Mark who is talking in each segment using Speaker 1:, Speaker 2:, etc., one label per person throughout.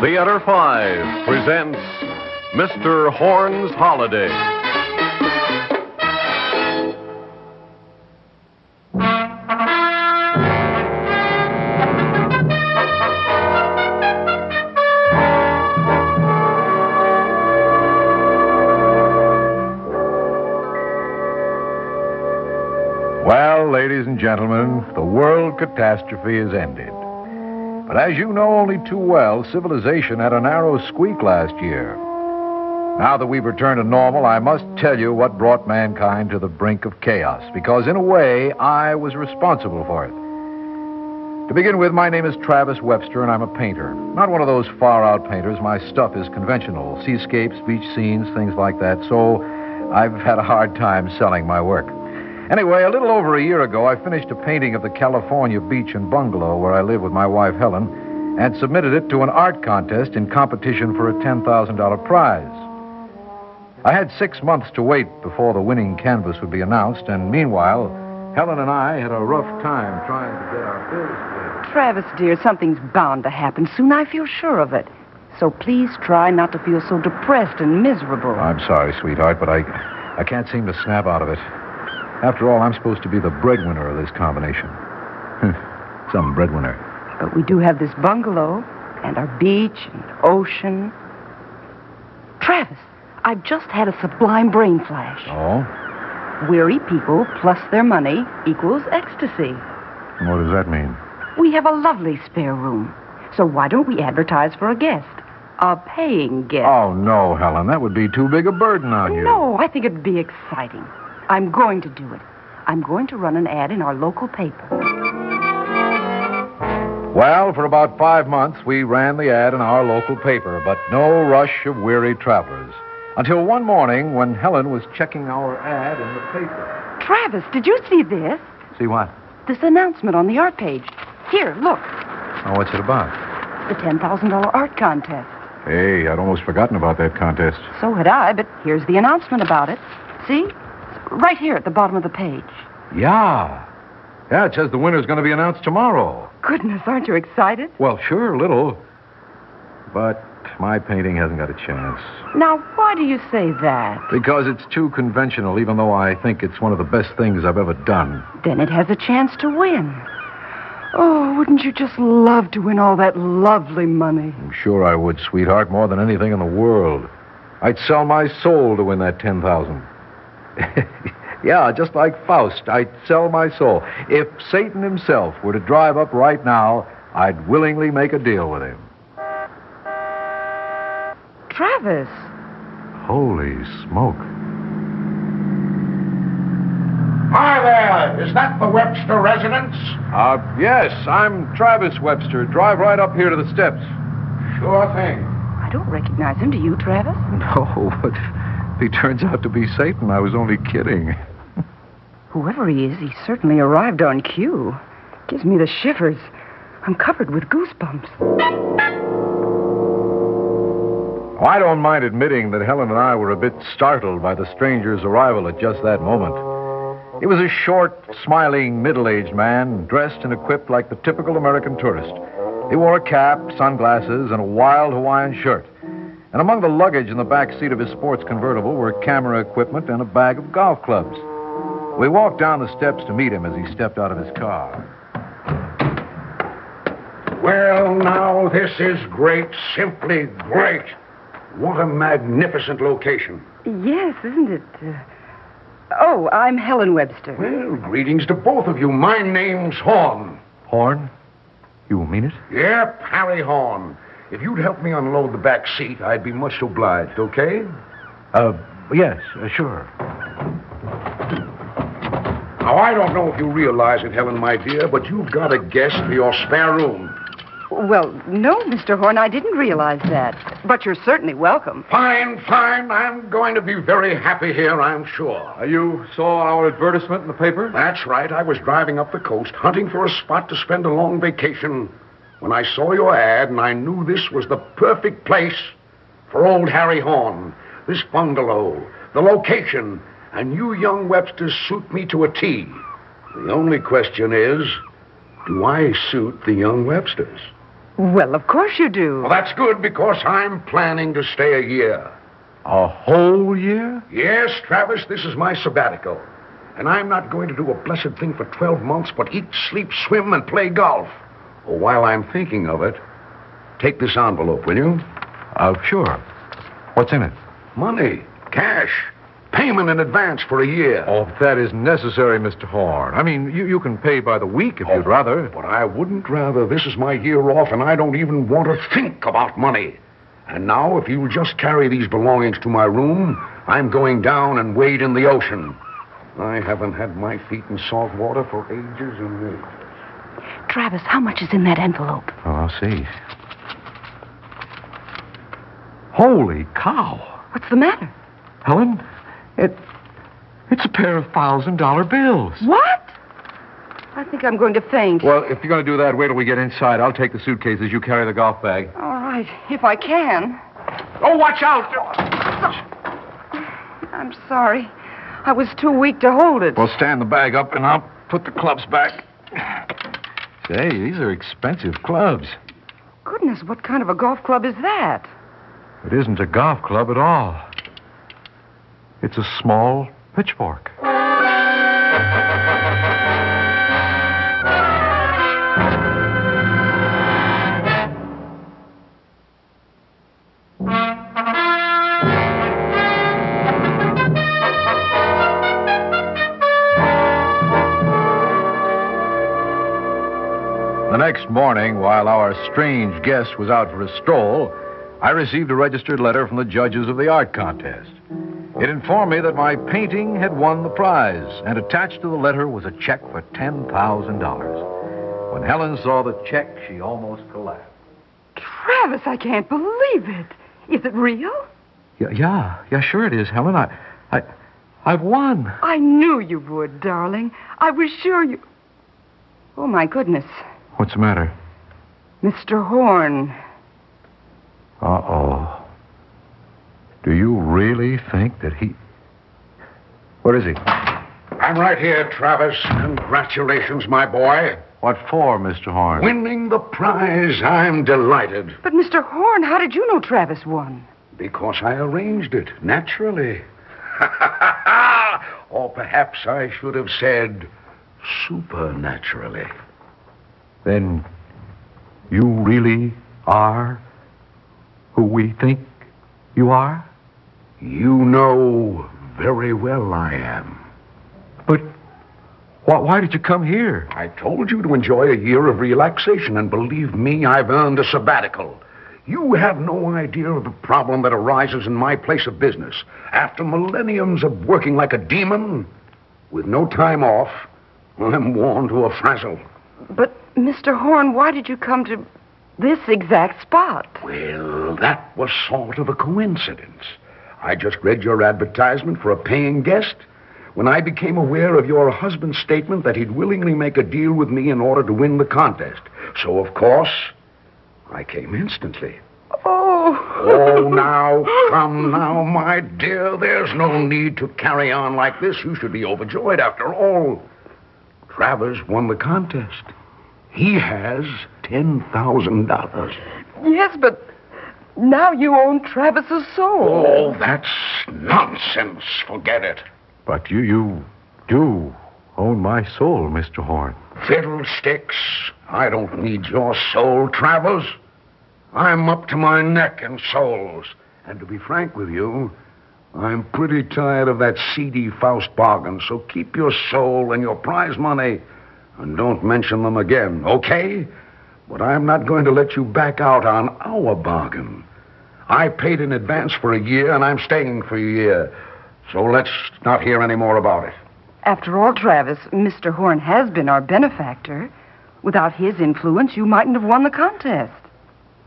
Speaker 1: Theater 5 presents Mr. Horn's Holiday.
Speaker 2: Catastrophe is ended. But as you know only too well, civilization had a narrow squeak last year. Now that we've returned to normal, I must tell you what brought mankind to the brink of chaos, because in a way, I was responsible for it. To begin with, my name is Travis Webster, and I'm a painter. Not one of those far out painters. My stuff is conventional seascapes, beach scenes, things like that. So I've had a hard time selling my work. Anyway, a little over a year ago, I finished a painting of the California beach and bungalow where I live with my wife Helen and submitted it to an art contest in competition for a $10,000 prize. I had six months to wait before the winning canvas would be announced, and meanwhile, Helen and I had a rough time trying to get our bills paid.
Speaker 3: Travis, dear, something's bound to happen soon. I feel sure of it. So please try not to feel so depressed and miserable.
Speaker 2: I'm sorry, sweetheart, but I, I can't seem to snap out of it. After all, I'm supposed to be the breadwinner of this combination. Some breadwinner.
Speaker 3: But we do have this bungalow and our beach and ocean. Travis, I've just had a sublime brain flash.
Speaker 2: Oh?
Speaker 3: Weary people plus their money equals ecstasy.
Speaker 2: What does that mean?
Speaker 3: We have a lovely spare room. So why don't we advertise for a guest? A paying guest.
Speaker 2: Oh, no, Helen. That would be too big a burden on you.
Speaker 3: No, I think it'd be exciting. I'm going to do it. I'm going to run an ad in our local paper.
Speaker 2: Well, for about five months, we ran the ad in our local paper, but no rush of weary travelers. Until one morning when Helen was checking our ad in the paper.
Speaker 3: Travis, did you see this?
Speaker 2: See what?
Speaker 3: This announcement on the art page. Here, look.
Speaker 2: Oh, what's it about?
Speaker 3: The $10,000 art contest.
Speaker 2: Hey, I'd almost forgotten about that contest.
Speaker 3: So had I, but here's the announcement about it. See? Right here at the bottom of the page.
Speaker 2: Yeah. Yeah, it says the winner's going to be announced tomorrow.
Speaker 3: Goodness, aren't you excited?
Speaker 2: Well, sure, a little. But my painting hasn't got a chance.
Speaker 3: Now, why do you say that?
Speaker 2: Because it's too conventional, even though I think it's one of the best things I've ever done.
Speaker 3: Then it has a chance to win. Oh, wouldn't you just love to win all that lovely money?
Speaker 2: I'm sure I would, sweetheart, more than anything in the world. I'd sell my soul to win that 10000 Yeah, just like Faust, I'd sell my soul. If Satan himself were to drive up right now, I'd willingly make a deal with him.
Speaker 3: Travis.
Speaker 2: Holy smoke.
Speaker 4: Hi there. Is that the Webster residence?
Speaker 2: Uh, yes, I'm Travis Webster. Drive right up here to the steps.
Speaker 4: Sure thing.
Speaker 3: I don't recognize him. Do you, Travis?
Speaker 2: No, but if he turns out to be Satan, I was only kidding.
Speaker 3: Whoever he is, he certainly arrived on cue. Gives me the shivers. I'm covered with goosebumps.
Speaker 2: I don't mind admitting that Helen and I were a bit startled by the stranger's arrival at just that moment. He was a short, smiling, middle aged man, dressed and equipped like the typical American tourist. He wore a cap, sunglasses, and a wild Hawaiian shirt. And among the luggage in the back seat of his sports convertible were camera equipment and a bag of golf clubs. We walked down the steps to meet him as he stepped out of his car.
Speaker 4: Well, now, this is great. Simply great. What a magnificent location.
Speaker 3: Yes, isn't it? Uh... Oh, I'm Helen Webster.
Speaker 4: Well, greetings to both of you. My name's Horn.
Speaker 2: Horn? You mean it?
Speaker 4: Yep, Harry Horn. If you'd help me unload the back seat, I'd be much obliged, okay?
Speaker 2: Uh, yes, uh, sure.
Speaker 4: Now, I don't know if you realize it, Helen, my dear, but you've got a guest for your spare room.
Speaker 3: Well, no, Mr. Horn, I didn't realize that. But you're certainly welcome.
Speaker 4: Fine, fine. I'm going to be very happy here, I'm sure.
Speaker 2: Uh, you saw our advertisement in the paper?
Speaker 4: That's right. I was driving up the coast, hunting for a spot to spend a long vacation, when I saw your ad, and I knew this was the perfect place for old Harry Horn. This bungalow, the location, and you young Websters suit me to a T. The only question is, do I suit the young Websters?
Speaker 3: Well, of course you do.
Speaker 4: Well, that's good because I'm planning to stay a year.
Speaker 2: A whole year?
Speaker 4: Yes, Travis, this is my sabbatical. And I'm not going to do a blessed thing for 12 months but eat, sleep, swim, and play golf. Oh, while I'm thinking of it, take this envelope, will you?
Speaker 2: Uh, sure. What's in it?
Speaker 4: Money, cash, payment in advance for a year.
Speaker 2: Oh, if that is necessary, Mr. Horn. I mean, you, you can pay by the week if you'd rather.
Speaker 4: But I wouldn't rather. This is my year off, and I don't even want to think about money. And now, if you'll just carry these belongings to my room, I'm going down and wade in the ocean. I haven't had my feet in salt water for ages and ages.
Speaker 3: Travis, how much is in that envelope?
Speaker 2: Oh, I'll see. Holy cow.
Speaker 3: What's the matter?
Speaker 2: Helen, it, it's a pair of thousand dollar bills.
Speaker 3: What? I think I'm going to faint.
Speaker 2: Well, if you're going to do that, wait till we get inside. I'll take the suitcases. You carry the golf bag.
Speaker 3: All right, if I can.
Speaker 4: Oh, watch out!
Speaker 3: I'm sorry. I was too weak to hold it.
Speaker 2: Well, stand the bag up and I'll put the clubs back. Say, these are expensive clubs.
Speaker 3: Goodness, what kind of a golf club is that?
Speaker 2: It isn't a golf club at all. It's a small pitchfork. Next morning, while our strange guest was out for a stroll, I received a registered letter from the judges of the art contest. It informed me that my painting had won the prize, and attached to the letter was a check for $10,000. When Helen saw the check, she almost collapsed.
Speaker 3: Travis, I can't believe it. Is it real?
Speaker 2: Yeah, yeah, yeah, sure it is, Helen. I, I, I've won.
Speaker 3: I knew you would, darling. I was sure you. Oh, my goodness.
Speaker 2: What's the matter?
Speaker 3: Mr. Horn.
Speaker 2: Uh-oh. Do you really think that he... Where is he?
Speaker 4: I'm right here, Travis. Congratulations, my boy.
Speaker 2: What for, Mr. Horn?
Speaker 4: Winning the prize, I'm delighted.
Speaker 3: But, Mr. Horn, how did you know Travis won?
Speaker 4: Because I arranged it, naturally. or perhaps I should have said supernaturally.
Speaker 2: Then you really are who we think you are?
Speaker 4: You know very well I am.
Speaker 2: But why, why did you come here?
Speaker 4: I told you to enjoy a year of relaxation, and believe me, I've earned a sabbatical. You have no idea of the problem that arises in my place of business. After millenniums of working like a demon, with no time off, I'm worn to a frazzle.
Speaker 3: But, Mr. Horn, why did you come to this exact spot?
Speaker 4: Well, that was sort of a coincidence. I just read your advertisement for a paying guest when I became aware of your husband's statement that he'd willingly make a deal with me in order to win the contest. So, of course, I came instantly.
Speaker 3: Oh.
Speaker 4: Oh, now, come now, my dear. There's no need to carry on like this. You should be overjoyed after all. Travers won the contest. He has $10,000.
Speaker 3: Yes, but now you own Travis's soul.
Speaker 4: Oh, that's nonsense. Forget it.
Speaker 2: But you, you do own my soul, Mr. Horn.
Speaker 4: Fiddlesticks. I don't need your soul, Travers. I'm up to my neck in souls. And to be frank with you, I'm pretty tired of that seedy Faust bargain, so keep your soul and your prize money and don't mention them again, okay? But I'm not going to let you back out on our bargain. I paid in advance for a year, and I'm staying for a year. So let's not hear any more about it.
Speaker 3: After all, Travis, Mr. Horn has been our benefactor. Without his influence, you mightn't have won the contest.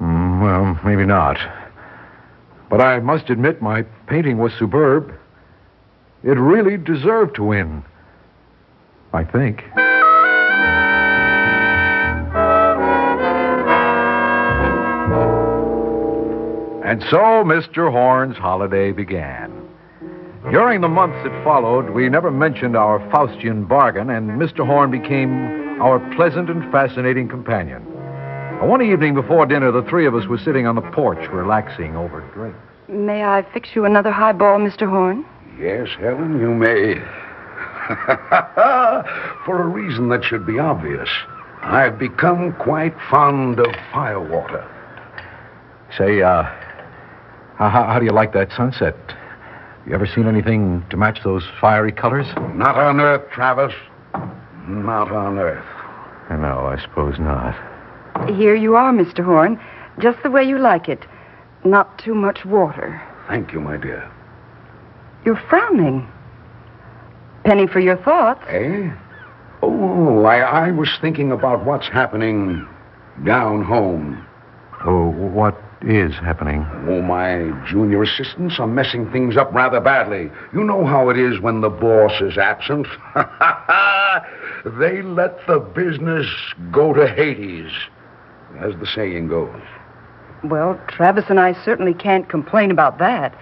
Speaker 2: Mm, well, maybe not. But I must admit my painting was superb. It really deserved to win. I think. And so Mr. Horn's holiday began. During the months that followed, we never mentioned our Faustian bargain, and Mr. Horn became our pleasant and fascinating companion. One evening before dinner, the three of us were sitting on the porch, relaxing over drinks.
Speaker 3: May I fix you another highball, Mr. Horn?
Speaker 4: Yes, Helen, you may. For a reason that should be obvious. I've become quite fond of firewater.
Speaker 2: Say, uh, how, how do you like that sunset? You ever seen anything to match those fiery colors?
Speaker 4: Not on Earth, Travis. Not on Earth.
Speaker 2: No, I suppose not.
Speaker 3: Here you are, Mr. Horn. Just the way you like it. Not too much water.
Speaker 4: Thank you, my dear.
Speaker 3: You're frowning. Penny for your thoughts.
Speaker 4: Eh? Oh, I, I was thinking about what's happening down home.
Speaker 2: Oh, what is happening?
Speaker 4: Oh, my junior assistants are messing things up rather badly. You know how it is when the boss is absent. they let the business go to Hades, as the saying goes.
Speaker 3: Well, Travis and I certainly can't complain about that.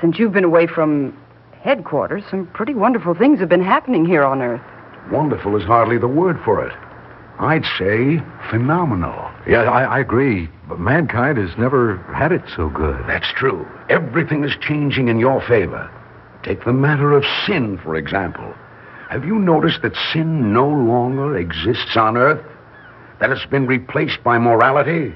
Speaker 3: Since you've been away from headquarters, some pretty wonderful things have been happening here on Earth.
Speaker 4: Wonderful is hardly the word for it. I'd say phenomenal.
Speaker 2: Yeah, I, I agree. But mankind has never had it so good.
Speaker 4: That's true. Everything is changing in your favor. Take the matter of sin, for example. Have you noticed that sin no longer exists on Earth? That it's been replaced by morality?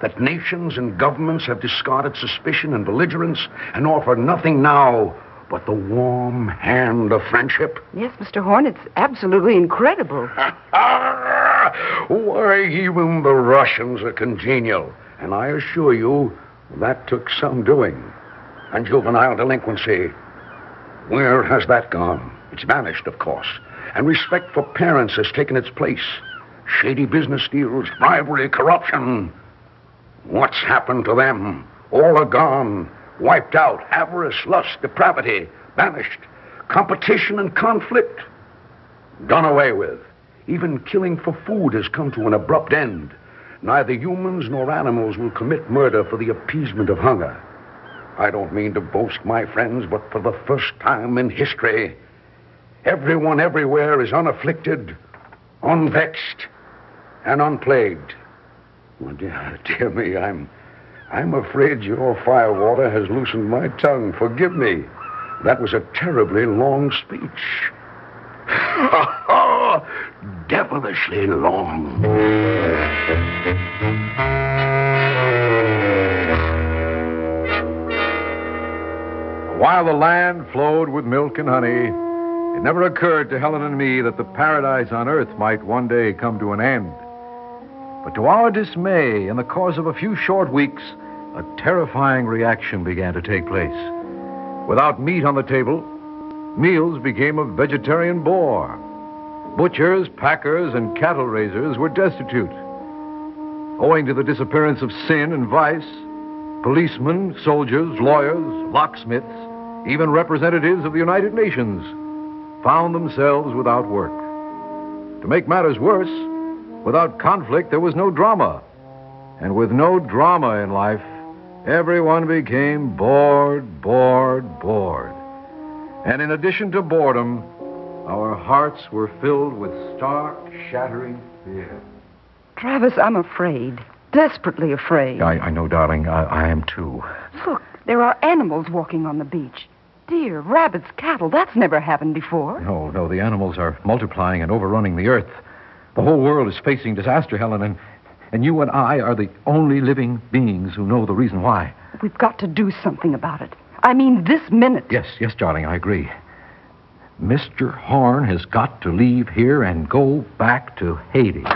Speaker 4: That nations and governments have discarded suspicion and belligerence and offer nothing now but the warm hand of friendship?
Speaker 3: Yes, Mr. Horn, it's absolutely incredible.
Speaker 4: Why, even the Russians are congenial. And I assure you, that took some doing. And juvenile delinquency. Where has that gone? It's vanished, of course. And respect for parents has taken its place. Shady business deals, bribery, corruption. What's happened to them? All are gone. Wiped out. Avarice, lust, depravity, banished. Competition and conflict, done away with. Even killing for food has come to an abrupt end. Neither humans nor animals will commit murder for the appeasement of hunger. I don't mean to boast, my friends, but for the first time in history, everyone everywhere is unafflicted, unvexed, and unplagued. Well, dear, dear me, I'm, I'm afraid your firewater has loosened my tongue. Forgive me. That was a terribly long speech. Devilishly long.
Speaker 2: While the land flowed with milk and honey, it never occurred to Helen and me that the paradise on earth might one day come to an end. But to our dismay, in the course of a few short weeks, a terrifying reaction began to take place. Without meat on the table, meals became a vegetarian bore. Butchers, packers, and cattle raisers were destitute. Owing to the disappearance of sin and vice, policemen, soldiers, lawyers, locksmiths, even representatives of the United Nations found themselves without work. To make matters worse, without conflict, there was no drama. And with no drama in life, everyone became bored, bored, bored. And in addition to boredom, our hearts were filled with stark, shattering fear.
Speaker 3: Travis, I'm afraid. Desperately afraid.
Speaker 2: I, I know, darling. I, I am too.
Speaker 3: Look, there are animals walking on the beach. Deer, rabbits, cattle. That's never happened before.
Speaker 2: No, no, the animals are multiplying and overrunning the earth. The whole world is facing disaster, Helen, and, and you and I are the only living beings who know the reason why.
Speaker 3: We've got to do something about it. I mean, this minute.
Speaker 2: Yes, yes, darling, I agree. Mr. Horn has got to leave here and go back to Hades.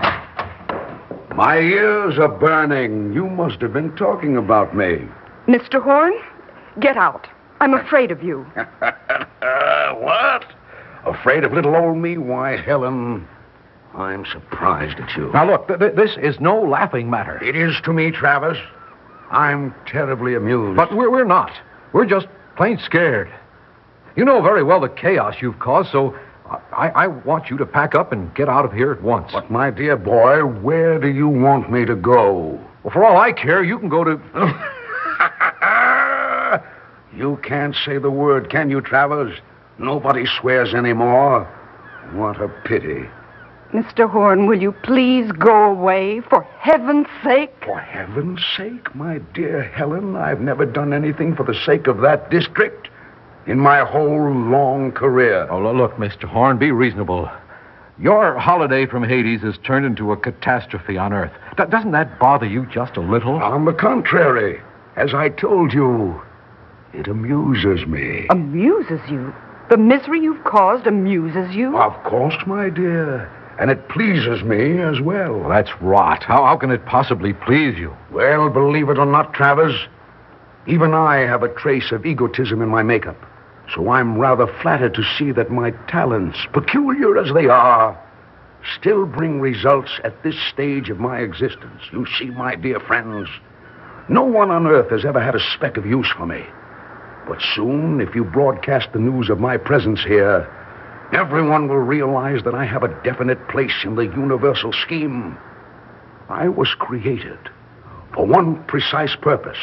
Speaker 4: My ears are burning. You must have been talking about me.
Speaker 3: Mr. Horn, get out. I'm afraid of you.
Speaker 4: what? Afraid of little old me? Why, Helen, I'm surprised at you.
Speaker 2: Now, look, th- th- this is no laughing matter.
Speaker 4: It is to me, Travis. I'm terribly amused.
Speaker 2: But we're, we're not. We're just plain scared. You know very well the chaos you've caused, so I, I want you to pack up and get out of here at once.
Speaker 4: But, my dear boy, where do you want me to go?
Speaker 2: Well, for all I care, you can go to.
Speaker 4: you can't say the word, can you, Travers? Nobody swears anymore. What a pity.
Speaker 3: Mr. Horn, will you please go away, for heaven's sake?
Speaker 4: For heaven's sake, my dear Helen, I've never done anything for the sake of that district in my whole long career.
Speaker 2: Oh, look, Mr. Horn, be reasonable. Your holiday from Hades has turned into a catastrophe on Earth. D- doesn't that bother you just a little?
Speaker 4: On the contrary, as I told you, it amuses me.
Speaker 3: Amuses you? The misery you've caused amuses you?
Speaker 4: Of course, my dear. And it pleases me as well.
Speaker 2: Well, that's rot. How, how can it possibly please you?
Speaker 4: Well, believe it or not, Travers, even I have a trace of egotism in my makeup. So I'm rather flattered to see that my talents, peculiar as they are, still bring results at this stage of my existence. You see, my dear friends, no one on earth has ever had a speck of use for me. But soon, if you broadcast the news of my presence here, everyone will realize that I have a definite place in the universal scheme. I was created for one precise purpose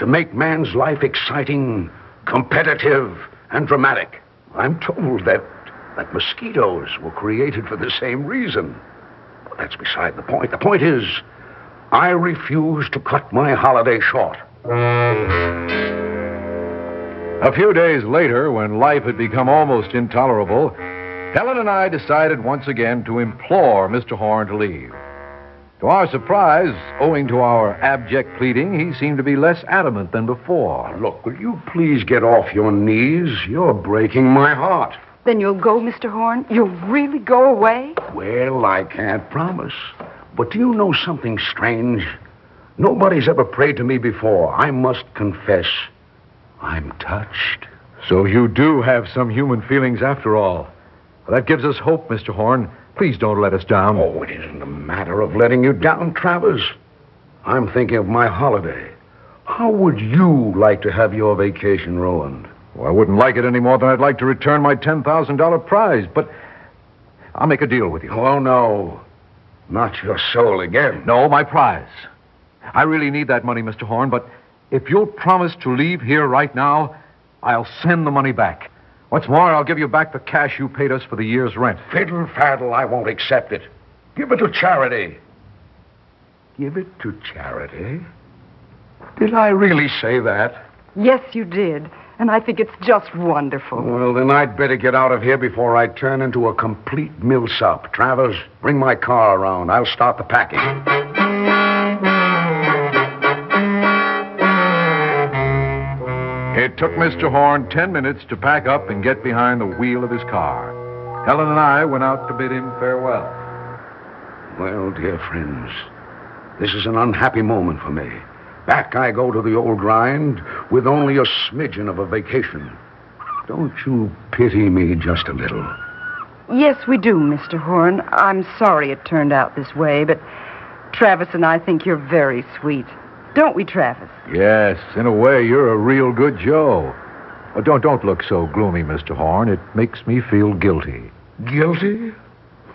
Speaker 4: to make man's life exciting, competitive, and dramatic. I'm told that, that mosquitoes were created for the same reason. But that's beside the point. The point is, I refuse to cut my holiday short.
Speaker 2: A few days later, when life had become almost intolerable, Helen and I decided once again to implore Mr. Horn to leave. To our surprise, owing to our abject pleading, he seemed to be less adamant than before.
Speaker 4: Look, will you please get off your knees? You're breaking my heart.
Speaker 3: Then you'll go, Mr. Horn? You'll really go away?
Speaker 4: Well, I can't promise. But do you know something strange? Nobody's ever prayed to me before. I must confess, I'm touched.
Speaker 2: So you do have some human feelings after all. Well, that gives us hope, Mr. Horn. Please don't let us down.
Speaker 4: Oh, it isn't a matter of letting you down, Travers. I'm thinking of my holiday. How would you like to have your vacation ruined?
Speaker 2: Well, I wouldn't like it any more than I'd like to return my $10,000 prize, but I'll make a deal with you.
Speaker 4: Oh, no. Not your soul again.
Speaker 2: No, my prize. I really need that money, Mr. Horn, but if you'll promise to leave here right now, I'll send the money back. What's more, I'll give you back the cash you paid us for the year's rent.
Speaker 4: Fiddle faddle, I won't accept it. Give it to charity. Give it to charity? Did I really say that?
Speaker 3: Yes, you did. And I think it's just wonderful.
Speaker 4: Well, then I'd better get out of here before I turn into a complete milksop. Travers, bring my car around. I'll start the packing.
Speaker 2: It took Mr. Horn ten minutes to pack up and get behind the wheel of his car. Helen and I went out to bid him farewell.
Speaker 4: Well, dear friends, this is an unhappy moment for me. Back I go to the old grind with only a smidgen of a vacation. Don't you pity me just a little?
Speaker 3: Yes, we do, Mr. Horn. I'm sorry it turned out this way, but Travis and I think you're very sweet. Don't we, Travis?
Speaker 2: Yes, in a way, you're a real good Joe. Oh, don't don't look so gloomy, Mr. Horn. It makes me feel guilty.
Speaker 4: Guilty?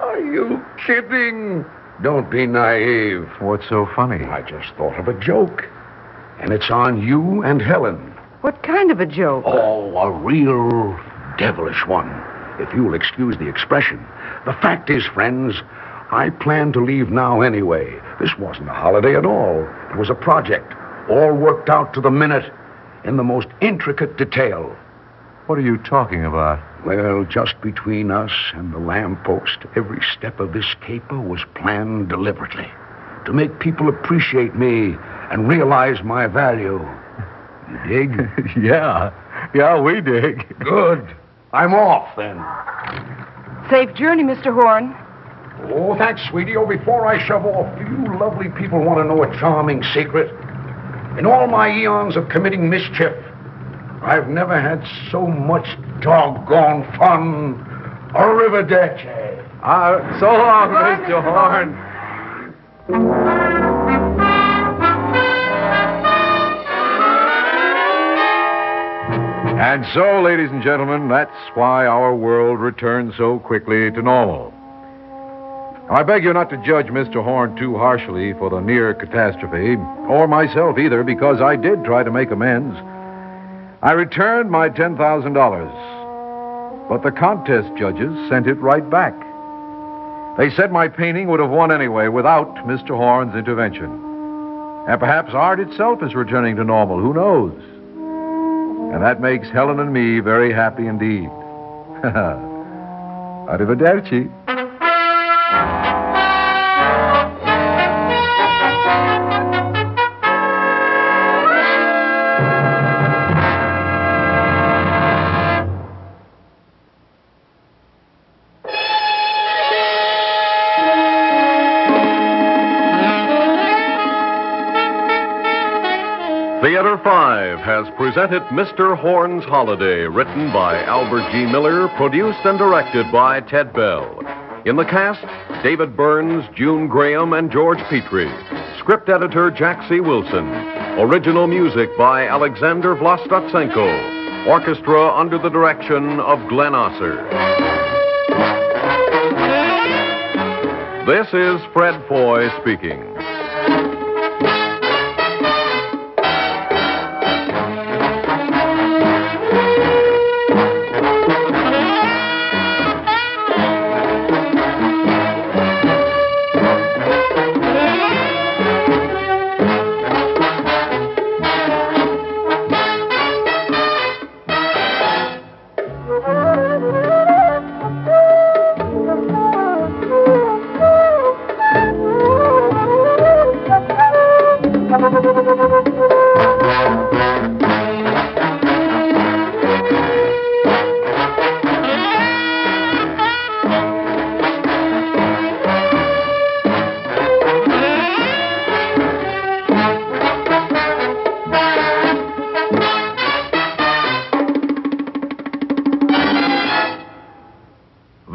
Speaker 4: Are you kidding? Don't be naive.
Speaker 2: What's so funny?
Speaker 4: I just thought of a joke. And it's on you and Helen.
Speaker 3: What kind of a joke?
Speaker 4: Oh, a real devilish one, if you'll excuse the expression. The fact is, friends, I plan to leave now anyway. This wasn't a holiday at all. It was a project, all worked out to the minute, in the most intricate detail.
Speaker 2: What are you talking about?
Speaker 4: Well, just between us and the lamppost, every step of this caper was planned deliberately to make people appreciate me and realize my value. You dig?
Speaker 2: yeah. Yeah, we dig.
Speaker 4: Good. I'm off then.
Speaker 3: Safe journey, Mr. Horn.
Speaker 4: Oh, thanks, sweetie. Oh, before I shove off, do you lovely people want to know a charming secret? In all my eons of committing mischief, I've never had so much doggone fun. Arrivederci.
Speaker 2: Uh, so long, Mr. Horn. And so, ladies and gentlemen, that's why our world returns so quickly to normal. I beg you not to judge Mr. Horn too harshly for the near catastrophe, or myself either, because I did try to make amends. I returned my $10,000, but the contest judges sent it right back. They said my painting would have won anyway without Mr. Horn's intervention. And perhaps art itself is returning to normal. Who knows? And that makes Helen and me very happy indeed. Arrivederci.
Speaker 1: 5 has presented Mr. Horn's Holiday, written by Albert G. Miller, produced and directed by Ted Bell. In the cast, David Burns, June Graham, and George Petrie. Script editor Jack C. Wilson. Original music by Alexander Vlastotsenko. Orchestra under the direction of Glenn Osser. This is Fred Foy speaking.